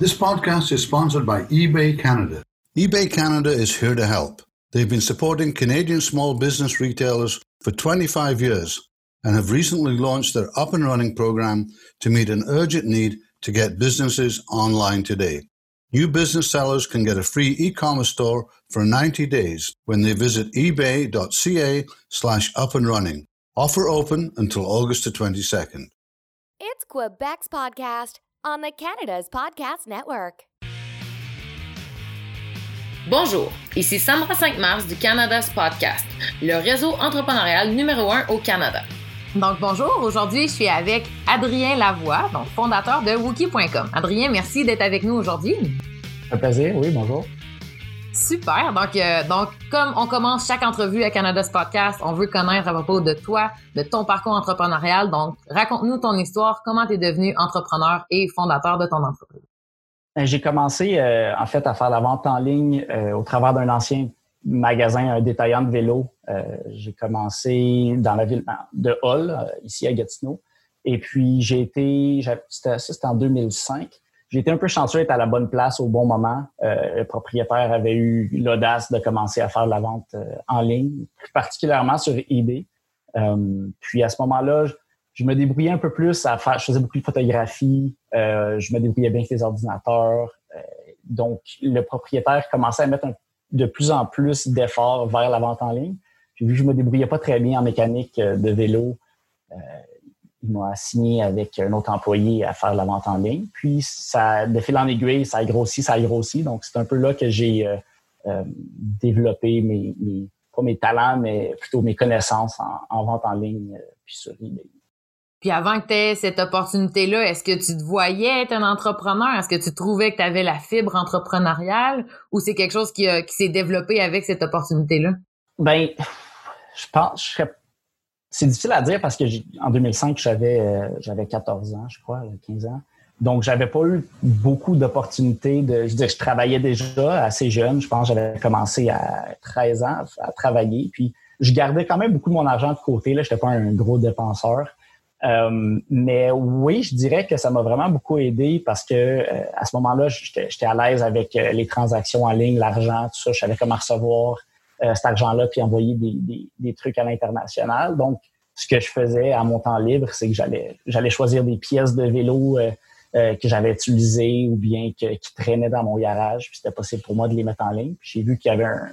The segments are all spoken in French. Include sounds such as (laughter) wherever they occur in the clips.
This podcast is sponsored by eBay Canada. eBay Canada is here to help. They've been supporting Canadian small business retailers for 25 years and have recently launched their up and running program to meet an urgent need to get businesses online today. New business sellers can get a free e-commerce store for 90 days when they visit ebay.ca slash up and running. Offer open until August the 22nd. It's Quebec's podcast on the Canada's Podcast Network. Bonjour, ici Samra 5 Mars du Canada's Podcast, le réseau entrepreneurial numéro un au Canada. Donc bonjour, aujourd'hui je suis avec Adrien Lavoie, donc fondateur de Wookie.com. Adrien, merci d'être avec nous aujourd'hui. Un plaisir, oui, bonjour. Super. Donc, euh, donc, comme on commence chaque entrevue à Canada's Podcast, on veut connaître à propos de toi, de ton parcours entrepreneurial. Donc, raconte-nous ton histoire, comment tu es devenu entrepreneur et fondateur de ton entreprise. Euh, j'ai commencé, euh, en fait, à faire la vente en ligne au travers d'un ancien magasin, un détaillant de vélo. j'ai commencé dans la ville de Hull, ici à Gatineau. Et puis, j'ai été, ça c'était en 2005 j'ai été un peu chanceux d'être à la bonne place au bon moment. Euh, le propriétaire avait eu l'audace de commencer à faire de la vente euh, en ligne, particulièrement sur eBay. Euh, puis à ce moment-là, je, me débrouillais un peu plus à faire, je faisais beaucoup de photographie, je me débrouillais bien avec les ordinateurs. donc, le propriétaire commençait à mettre de plus en plus d'efforts vers la vente en ligne. Puis vu que je me débrouillais pas très bien en mécanique de vélo, il m'a assigné avec un autre employé à faire la vente en ligne. Puis, ça, de fil en aiguille, ça a grossi, ça a grossi. Donc, c'est un peu là que j'ai euh, euh, développé mes, mes, pas mes talents, mais plutôt mes connaissances en, vente en ligne, euh, puis sur eBay. Puis avant que tu aies cette opportunité-là, est-ce que tu te voyais être un entrepreneur? Est-ce que tu trouvais que tu avais la fibre entrepreneuriale? Ou c'est quelque chose qui, qui s'est développé avec cette opportunité-là? Ben, je pense, je serais c'est difficile à dire parce que en 2005, j'avais euh, j'avais 14 ans, je crois, 15 ans. Donc, j'avais pas eu beaucoup d'opportunités de. Je dire, je travaillais déjà assez jeune. Je pense j'avais commencé à 13 ans à travailler. Puis, je gardais quand même beaucoup de mon argent de côté. Là, j'étais pas un gros dépenseur. Euh, mais oui, je dirais que ça m'a vraiment beaucoup aidé parce que euh, à ce moment-là, j'étais à l'aise avec les transactions en ligne, l'argent, tout ça. Je savais comment recevoir. Euh, cet argent-là puis envoyer des, des, des trucs à l'international. Donc, ce que je faisais à mon temps libre, c'est que j'allais j'allais choisir des pièces de vélo euh, euh, que j'avais utilisées ou bien que, qui traînaient dans mon garage. Puis c'était possible pour moi de les mettre en ligne. Puis j'ai vu qu'il y avait un,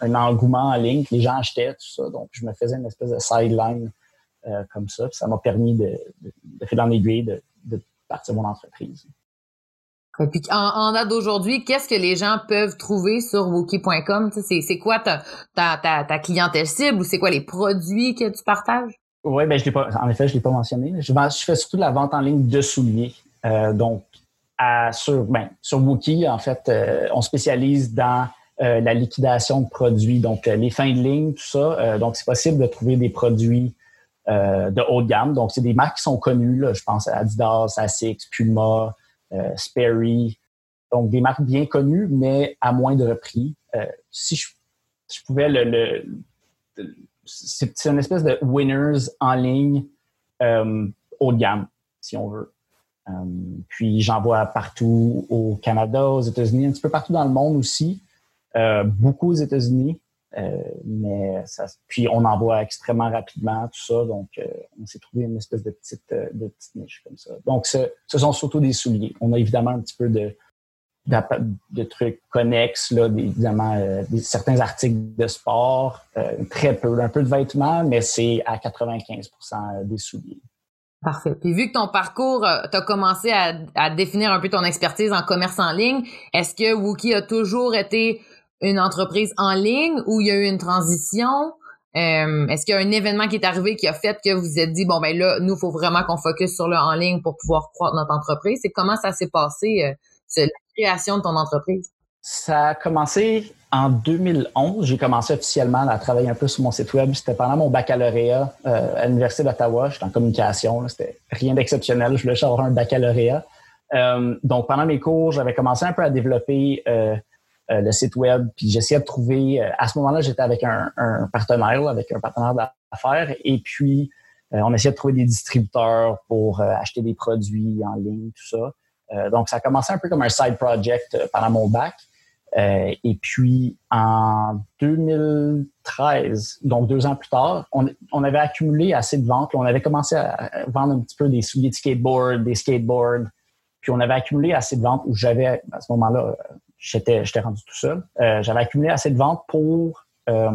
un, engouement en ligne, que les gens achetaient, tout ça. Donc, je me faisais une espèce de sideline euh, comme ça. Puis ça m'a permis de, de, de de, de partir mon entreprise. Et puis en, en date d'aujourd'hui, qu'est-ce que les gens peuvent trouver sur Wookie.com? C'est quoi ta, ta, ta, clientèle cible ou c'est quoi les produits que tu partages? Oui, ben je l'ai pas. En effet, je l'ai pas mentionné. Je, je, fais surtout de la vente en ligne de souliers. Euh, donc, à, sur ben, sur Wookie, en fait, euh, on spécialise dans euh, la liquidation de produits, donc les fins de ligne, tout ça. donc, c'est possible de trouver des produits de haut de gamme. Donc, c'est des marques qui sont connues. Là, je pense à Adidas, Asics, Puma, euh, Sperry. Donc, des marques bien connues, mais à moindre prix. Euh, si je, pouvais le... c'est une espèce de winners en ligne euh, haut de gamme, si on veut. puis j'en vois partout au Canada, aux États-Unis, un petit peu partout dans le monde aussi. beaucoup aux États-Unis. Euh, mais ça, puis on en voit extrêmement rapidement tout ça, donc euh, on s'est trouvé une espèce de petite, euh, de petite niche comme ça. Donc ce, ce, sont surtout des souliers. On a évidemment un petit peu de, de, trucs connexes, là, évidemment des, certains articles de sport, très peu, un peu de vêtements, mais c'est à 95% des souliers. Parfait. Puis vu que ton parcours, tu as commencé à, à, définir un peu ton expertise en commerce en ligne, est-ce que Wookie a toujours été une entreprise en ligne où il y a eu une transition? Euh, est-ce qu'il y a un événement qui est arrivé qui a fait que vous vous êtes dit, bon, ben là, nous, il faut vraiment qu'on focus sur le en ligne pour pouvoir croître notre entreprise? C'est comment ça s'est passé, euh, la création de ton entreprise? Ça a commencé en 2011. J'ai commencé officiellement à travailler un peu sur mon site web. C'était pendant mon baccalauréat euh, à l'Université d'Ottawa. J'étais en communication. C'était rien d'exceptionnel. Je voulais avoir un baccalauréat. donc, pendant mes cours, j'avais commencé un peu à développer euh, le site web, puis j'essayais de trouver. Euh, à ce moment-là, j'étais avec un, partenaire, avec un partenaire d'affaires, et puis euh, on essayait de trouver des distributeurs pour acheter des produits en ligne, tout ça. donc, ça a commencé un peu comme un side project pendant mon bac. Euh, et puis en 2013, donc deux ans plus tard, on, avait accumulé assez de ventes. On avait commencé à vendre un petit peu des souliers de skateboard, des skateboards. Puis on avait accumulé assez de ventes où j'avais, à ce moment-là, j'étais, rendu tout seul. Euh, j'avais accumulé assez de ventes pour euh,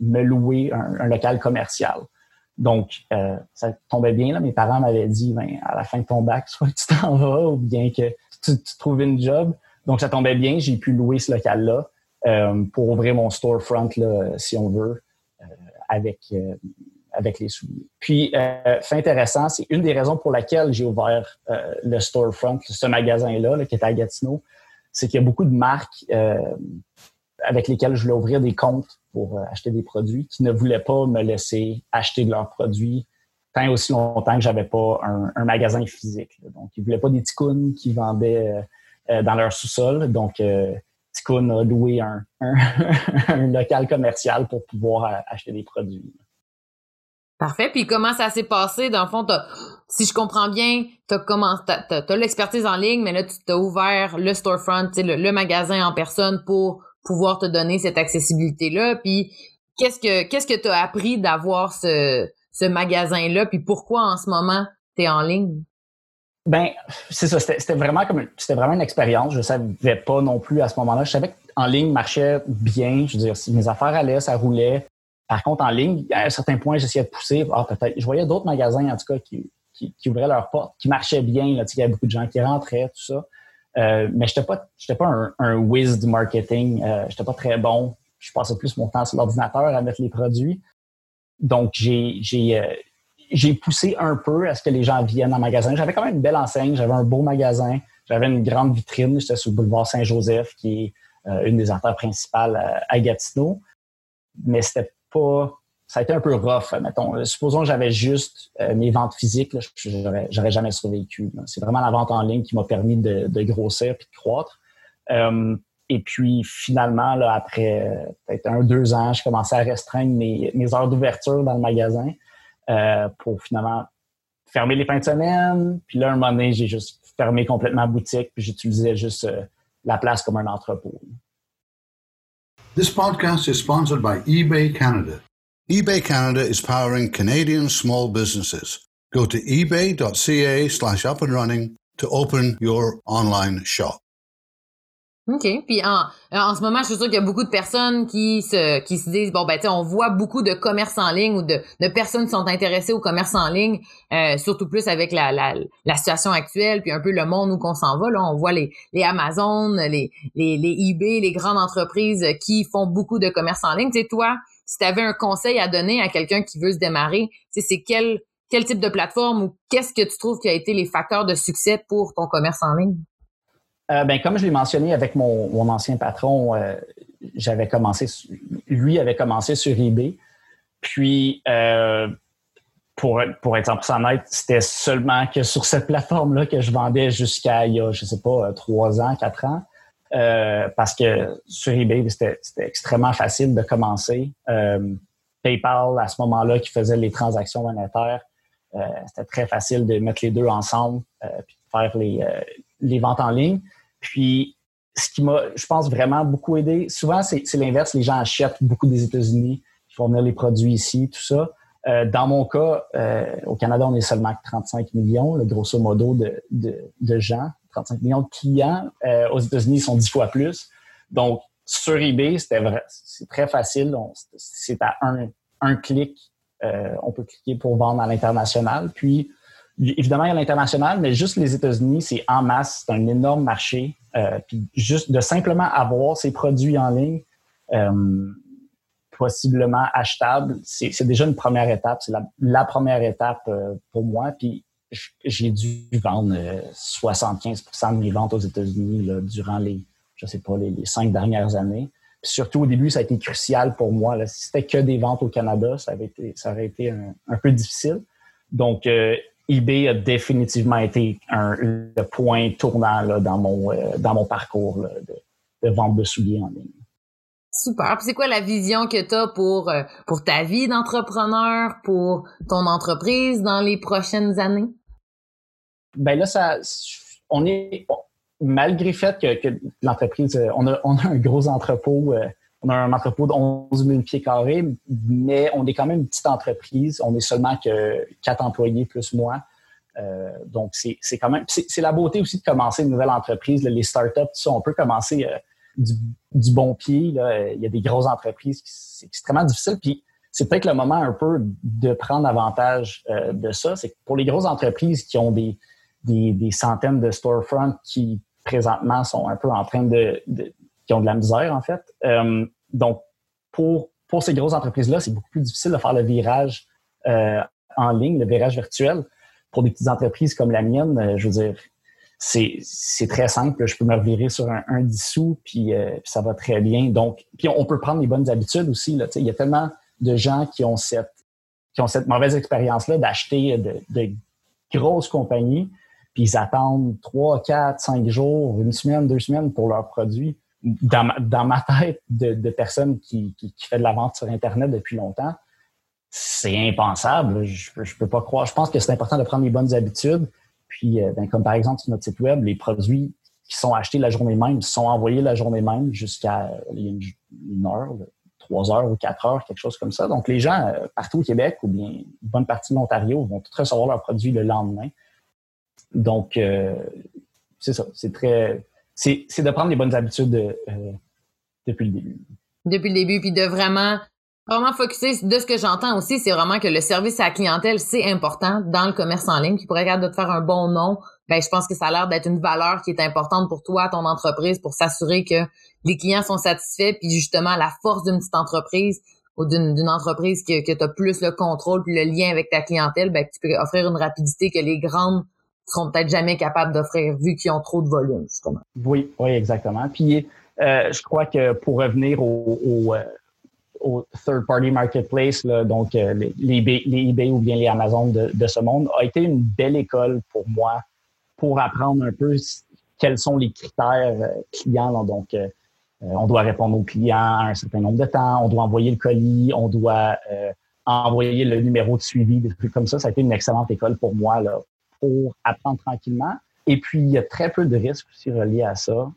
me louer un, local commercial. Donc, ça tombait bien. Là. Mes parents m'avaient dit, ben, à la fin de ton bac, (laughs) soit tu t'en vas ou bien que tu, tu trouves une job. Donc, ça tombait bien. J'ai pu louer ce local-là euh, pour ouvrir mon storefront, là, si on veut, euh, avec, euh, avec les souliers. Puis, fait intéressant, c'est une des raisons pour laquelle j'ai ouvert le storefront, ce magasin-là, qui est à Gatineau, c'est qu'il y a beaucoup de marques avec lesquelles je voulais ouvrir des comptes pour acheter des produits qui ne voulaient pas me laisser acheter de leurs produits tant aussi longtemps que j'avais pas un, magasin physique. Donc, ils voulaient pas des ticounes qui vendaient euh, dans leur sous-sol. Donc, euh, a loué (laughs) un, local commercial pour pouvoir euh, acheter des produits. Parfait. Puis comment ça s'est passé? Dans le fond, si je comprends bien, tu as, l'expertise en ligne, mais là, tu t'as ouvert le storefront, le, magasin en personne pour pouvoir te donner cette accessibilité-là. Puis qu'est-ce que qu'est-ce que appris d'avoir ce, ce magasin-là? Puis pourquoi en ce moment tu es en ligne? Ben, c'est ça. C'était vraiment comme c'était vraiment une expérience. Je savais pas non plus à ce moment-là. Je savais qu'en ligne marchait bien. Je veux dire, si mes affaires allaient, ça roulait. Par contre, en ligne, à un certain point, j'essayais de pousser. Ah, peut-être. Je voyais d'autres magasins, en tout cas, qui, qui, ouvraient leurs portes, qui marchaient bien. Il y avait beaucoup de gens qui rentraient, tout ça. Euh, mais j'étais pas, j'étais pas un, un whiz du marketing. Euh, j'étais pas très bon. Je passais plus mon temps sur l'ordinateur à mettre les produits. Donc, euh, j'ai poussé un peu à ce que les gens viennent en magasin. J'avais quand même une belle enseigne, j'avais un beau magasin, j'avais une grande vitrine, j'étais sur le boulevard Saint-Joseph, qui est une des artères principales à, Gatineau. Mais c'était pas. Ça a été un peu rough, mettons. Supposons que j'avais juste euh, mes ventes physiques, j'aurais jamais survécu. C'est vraiment la vente en ligne qui m'a permis de, grossir et de croître. Euh, et puis finalement, après peut-être un, deux ans, je commençais à restreindre mes, heures d'ouverture dans le magasin. Euh, pour finalement fermer les fins de semaine. Puis là, un moment donné, j'ai juste fermé complètement la boutique, puis j'utilisais juste euh, la place comme un entrepôt. This podcast is sponsored by eBay Canada. eBay Canada is powering Canadian small businesses. Go to ebay.ca slash up and running to open your online shop. OK. Puis en, en ce moment, je suis sûre qu'il y a beaucoup de personnes qui se qui se disent bon ben tu on voit beaucoup de commerce en ligne ou de, de personnes qui sont intéressées au commerce en ligne, euh, surtout plus avec la, la, la situation actuelle puis un peu le monde où qu'on s'en va là, on voit les les Amazon, les les les eBay, les grandes entreprises qui font beaucoup de commerce en ligne. Tu sais toi, si tu avais un conseil à donner à quelqu'un qui veut se démarrer, c'est quel quel type de plateforme ou qu'est-ce que tu trouves qui a été les facteurs de succès pour ton commerce en ligne? Euh, ben, comme je l'ai mentionné avec mon, mon ancien patron, euh, j'avais commencé, lui avait commencé sur eBay. Puis, euh, pour, pour être 100% honnête, c'était seulement que sur cette plateforme-là que je vendais jusqu'à il y a, je sais pas, trois ans, quatre ans. Parce que sur eBay, c'était extrêmement facile de commencer. PayPal, à ce moment-là, qui faisait les transactions monétaires, c'était très facile de mettre les deux ensemble puis de faire les, ventes en ligne. Puis, ce qui m'a, je pense, vraiment beaucoup aidé, souvent, c'est l'inverse. Les gens achètent beaucoup des États-Unis, ils font les produits ici, tout ça. Euh, dans mon cas, euh, au Canada, on est seulement 35 millions, grosso modo, de, gens, 35 millions de clients. Euh, aux États-Unis, sont 10 fois plus. Donc, sur eBay, c'était vrai, c'est très facile. C'est à un, clic, on peut cliquer pour vendre à l'international. Puis, Évidemment, il y a l'international, mais juste les États-Unis, c'est en masse, c'est un énorme marché. Euh, puis juste de simplement avoir ces produits en ligne, euh, possiblement achetables, c'est déjà une première étape. C'est la, première étape euh, pour moi. Puis j'ai dû vendre 75% de mes ventes aux États-Unis durant les, je sais pas, les, cinq dernières années. Puis surtout au début, ça a été crucial pour moi. Là. Si c'était que des ventes au Canada, ça, avait été, ça aurait été un, un peu difficile. Donc, eBay a définitivement été un, le point tournant là, dans, mon, euh, dans mon parcours de, vente de souliers en ligne. Super. c'est quoi la vision que tu as pour, euh, pour ta vie d'entrepreneur, pour ton entreprise dans les prochaines années? Ben là, ça, on est, malgré le fait que, l'entreprise, euh, on a, on a un gros entrepôt, euh, on a un entrepôt de 11 000 pieds carrés, mais on est quand même une petite entreprise. On est seulement que quatre employés plus moi. Euh, donc, c'est quand même, c'est la beauté aussi de commencer une nouvelle entreprise. les startups, tout ça, on peut commencer du, bon pied. Là. Il y a des grosses entreprises c'est extrêmement difficile. Puis, c'est peut-être le moment un peu de prendre avantage de ça. C'est pour les grosses entreprises qui ont des, des, centaines de storefronts qui présentement sont un peu en train de, qui ont de la misère en fait. Euh, donc pour pour ces grosses entreprises là, c'est beaucoup plus difficile de faire le virage euh, en ligne, le virage virtuel. Pour des petites entreprises comme la mienne, euh, je veux dire, c'est très simple. Je peux me revirer sur un, un 10 sous puis, ça va très bien. Donc puis on peut prendre les bonnes habitudes aussi là. Il y a tellement de gens qui ont cette qui ont cette mauvaise expérience là d'acheter de grosses compagnies puis ils attendent trois, quatre, cinq jours, une semaine, deux semaines pour leurs produits. Dans ma, tête de, de personne qui, qui, fait de la vente sur Internet depuis longtemps, c'est impensable. Je, je peux pas croire. Je pense que c'est important de prendre les bonnes habitudes. Puis, euh, ben, comme par exemple sur notre site web, les produits qui sont achetés la journée même sont envoyés la journée même jusqu'à une, heure, trois heures ou quatre heures, quelque chose comme ça. Donc, les gens euh, partout au Québec ou bien une bonne partie de l'Ontario vont tous recevoir leurs produits le lendemain. Donc, euh, c'est ça. C'est très. C'est de prendre les bonnes habitudes euh, depuis le début. Depuis le début, puis de vraiment Vraiment focuser, de ce que j'entends aussi, c'est vraiment que le service à la clientèle, c'est important dans le commerce en ligne. Puis pour regarder de te faire un bon nom, ben je pense que ça a l'air d'être une valeur qui est importante pour toi, ton entreprise, pour s'assurer que les clients sont satisfaits. Puis justement, la force d'une petite entreprise ou d'une entreprise que, que tu as plus le contrôle puis le lien avec ta clientèle, ben tu peux offrir une rapidité que les grandes seront peut-être jamais capables d'offrir vu qu'ils ont trop de volume, justement. Oui, oui, exactement. Puis euh, je crois que pour revenir au, au, euh, au third-party marketplace, là, donc euh, les, eBay, ou bien les Amazon de, ce monde, a été une belle école pour moi pour apprendre un peu quels sont les critères clients. Là, donc, on doit répondre aux clients à un certain nombre de temps, on doit envoyer le colis, on doit envoyer le numéro de suivi, des trucs comme ça. Ça a été une excellente école pour moi là, pour apprendre tranquillement. Et puis, il y a très peu de risques aussi reliés à ça.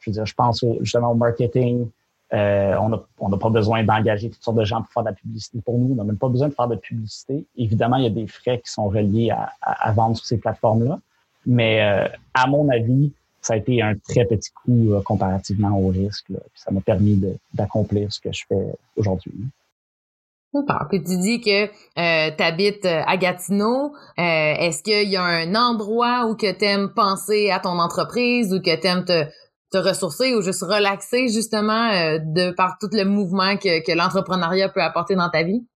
Je veux dire, je pense justement au marketing. Euh, on n'a pas besoin d'engager toutes sortes de gens pour faire de la publicité pour nous. On n'a même pas besoin de faire de publicité. Évidemment, il y a des frais qui sont reliés à, vendre sur ces plateformes-là. Mais euh, à mon avis, ça a été un très petit coût euh, comparativement au risque. ça m'a permis d'accomplir ce que je fais aujourd'hui. Puis tu dis que euh, tu habites euh, à Gatineau. Euh, est-ce qu'il y a un endroit où que tu aimes penser à ton entreprise ou que tu aimes te, ressourcer ou juste relaxer justement de par tout le mouvement que, l'entrepreneuriat peut apporter dans ta vie?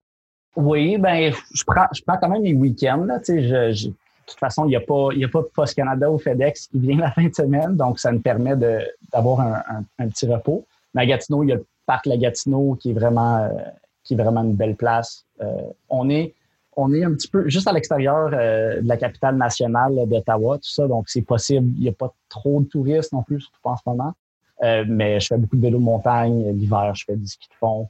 Oui, ben je prends je prends quand même les week-ends. Là, de toute façon, il n'y a pas il a pas Post Canada ou FedEx qui vient la fin de semaine, donc ça me permet d'avoir un, petit repos. Mais à Gatineau, il y a le parc La Gatineau qui est vraiment qui est vraiment une belle place. Euh, on est on est un petit peu juste à l'extérieur euh, de la capitale nationale d'Ottawa, tout ça, donc c'est possible. Il n'y a pas trop de touristes non plus, surtout pas en ce moment. Euh, mais je fais beaucoup de vélo de montagne l'hiver, je fais du ski de fond.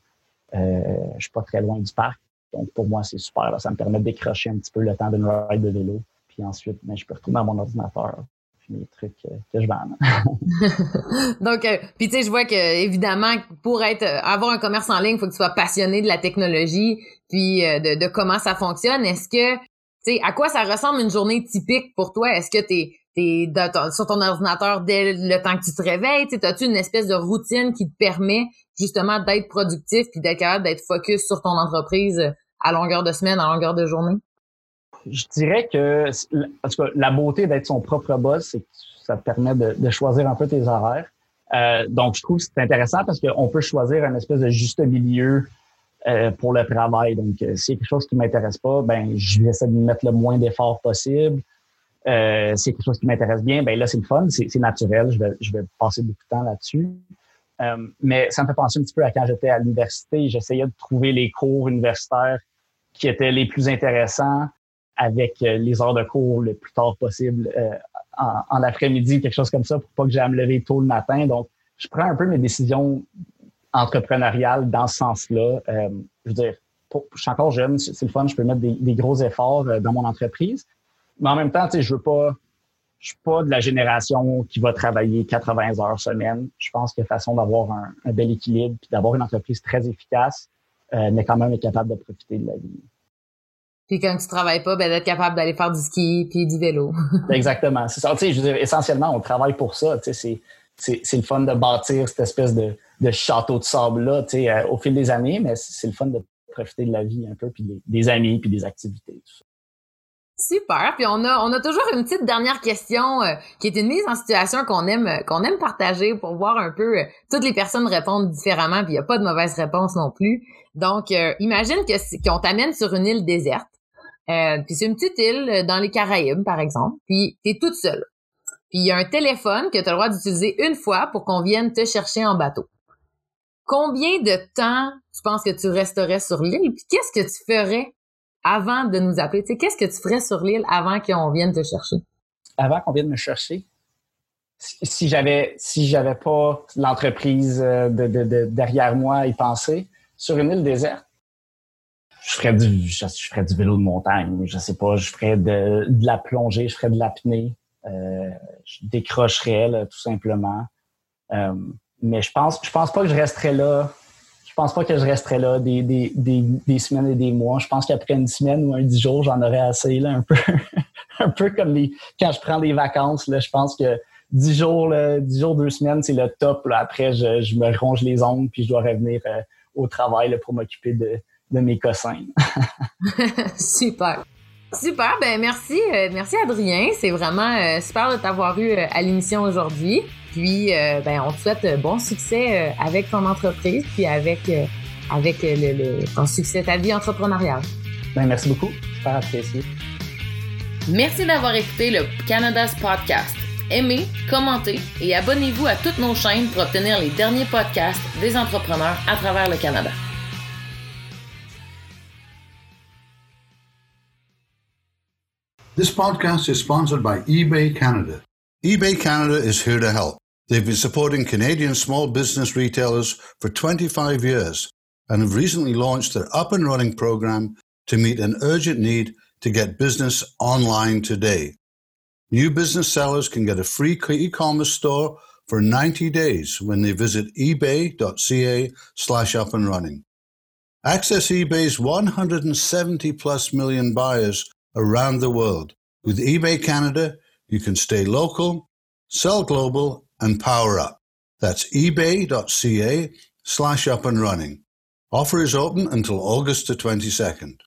Euh, je suis pas très loin du parc, donc pour moi c'est super. Ça me permet de décrocher un petit peu le temps d'une ride de vélo, puis ensuite, ben, je peux retourner à mon ordinateur, les trucs euh, que je vends. (laughs) (laughs) Donc, euh, puis tu sais, je vois que évidemment, pour être euh, avoir un commerce en ligne, il faut que tu sois passionné de la technologie, puis de, de, comment ça fonctionne. Est-ce que, tu sais, à quoi ça ressemble une journée typique pour toi? Est-ce que tu es, sur ton ordinateur dès le temps que tu te réveilles? As-tu une espèce de routine qui te permet justement d'être productif puis d'être capable d'être focus sur ton entreprise à longueur de semaine, à longueur de journée? Je dirais que parce que la beauté d'être son propre boss, c'est que ça te permet de, choisir un peu tes horaires. Euh, donc, je trouve que c'est intéressant parce qu'on peut choisir un espèce de juste milieu euh, pour le travail. Donc, euh, s'il y a quelque chose qui m'intéresse pas, ben je vais essayer de mettre le moins d'efforts possible. Euh, s'il y a quelque chose qui m'intéresse bien, ben là, c'est le fun, c'est naturel. Je vais, je vais passer beaucoup de temps là-dessus. Euh, mais ça me fait penser un petit peu à quand j'étais à l'université. J'essayais de trouver les cours universitaires qui étaient les plus intéressants avec euh, les heures de cours le plus tard possible euh, en, en après-midi, quelque chose comme ça, pour pas que j'aille me lever tôt le matin. Donc, je prends un peu mes décisions entrepreneuriales dans ce sens-là. Euh, je veux dire, je suis encore jeune, c'est le fun, je peux mettre des, gros efforts dans mon entreprise. Mais en même temps, tu sais, je veux pas, je suis pas de la génération qui va travailler 80 heures semaine. Je pense que façon d'avoir un, bel équilibre puis d'avoir une entreprise très efficace, mais quand même être capable de profiter de la vie. Puis quand tu travailles pas, ben d'être capable d'aller faire du ski puis du vélo. (laughs) Exactement. C'est ça. Tu sais, je veux dire, essentiellement, on travaille pour ça. Tu sais, c'est, c'est, le fun de bâtir cette espèce de, de château de sable-là, tu sais, euh, au fil des années, mais c'est le fun de profiter de la vie un peu, puis des, amis, puis des activités. Tout ça. Super. Puis on a on a toujours une petite dernière question euh, qui est une mise en situation qu'on aime qu'on aime partager pour voir un peu euh, toutes les personnes répondent différemment puis il y a pas de mauvaise réponse non plus. Donc imagine que qu'on t'amène sur une île déserte. Puis c'est une petite île dans les Caraïbes par exemple. Puis tu es toute seule. Puis il y a un téléphone que tu as le droit d'utiliser une fois pour qu'on vienne te chercher en bateau. Combien de temps tu penses que tu resterais sur l'île? Puis qu'est-ce que tu ferais avant de nous appeler? Qu'est-ce que tu ferais sur l'île avant qu'on vienne te chercher? Avant qu'on vienne me chercher? Si j'avais si pas l'entreprise euh, de, derrière moi y penser, sur une île déserte, je ferais du je, ferais du vélo de montagne, je sais pas, je ferais de, la plongée, je ferais de l'apnée, euh, je décrocherais tout simplement. Euh, mais je pense, je pense pas que je resterai là. Je pense pas que je resterai là des, des, des, des semaines et des mois. Je pense qu'après une semaine ou un dix jours, j'en aurais assez, là, un peu, (laughs) un peu comme les, quand je prends des vacances, là, je pense que dix jours, là, dix jours, deux semaines, c'est le top. Là. Après, je, je me ronge les ongles puis je dois revenir euh, au travail là, pour m'occuper de, de mes cossins. (laughs) Super. Super, ben merci, euh, merci Adrien. C'est vraiment euh, super de t'avoir eu à l'émission aujourd'hui. Puis, euh, ben, on te souhaite euh, bon succès euh, avec ton entreprise, puis avec, avec le, ton succès, ta vie entrepreneuriale. Ben, merci beaucoup. Super apprécié. Merci d'avoir écouté le Canada's Podcast. Aimez, commentez et abonnez-vous à toutes nos chaînes pour obtenir les derniers podcasts des entrepreneurs à travers le Canada. This podcast is sponsored by eBay Canada. eBay Canada is here to help. They've been supporting Canadian small business retailers for 25 years and have recently launched their up and running program to meet an urgent need to get business online today. New business sellers can get a free e-commerce store for 90 days when they visit ebay.ca slash up and running. Access eBay's 170 plus million buyers around the world. With eBay Canada, you can stay local, sell global, and power up. That's ebay.ca slash up and running. Offer is open until August the 22nd.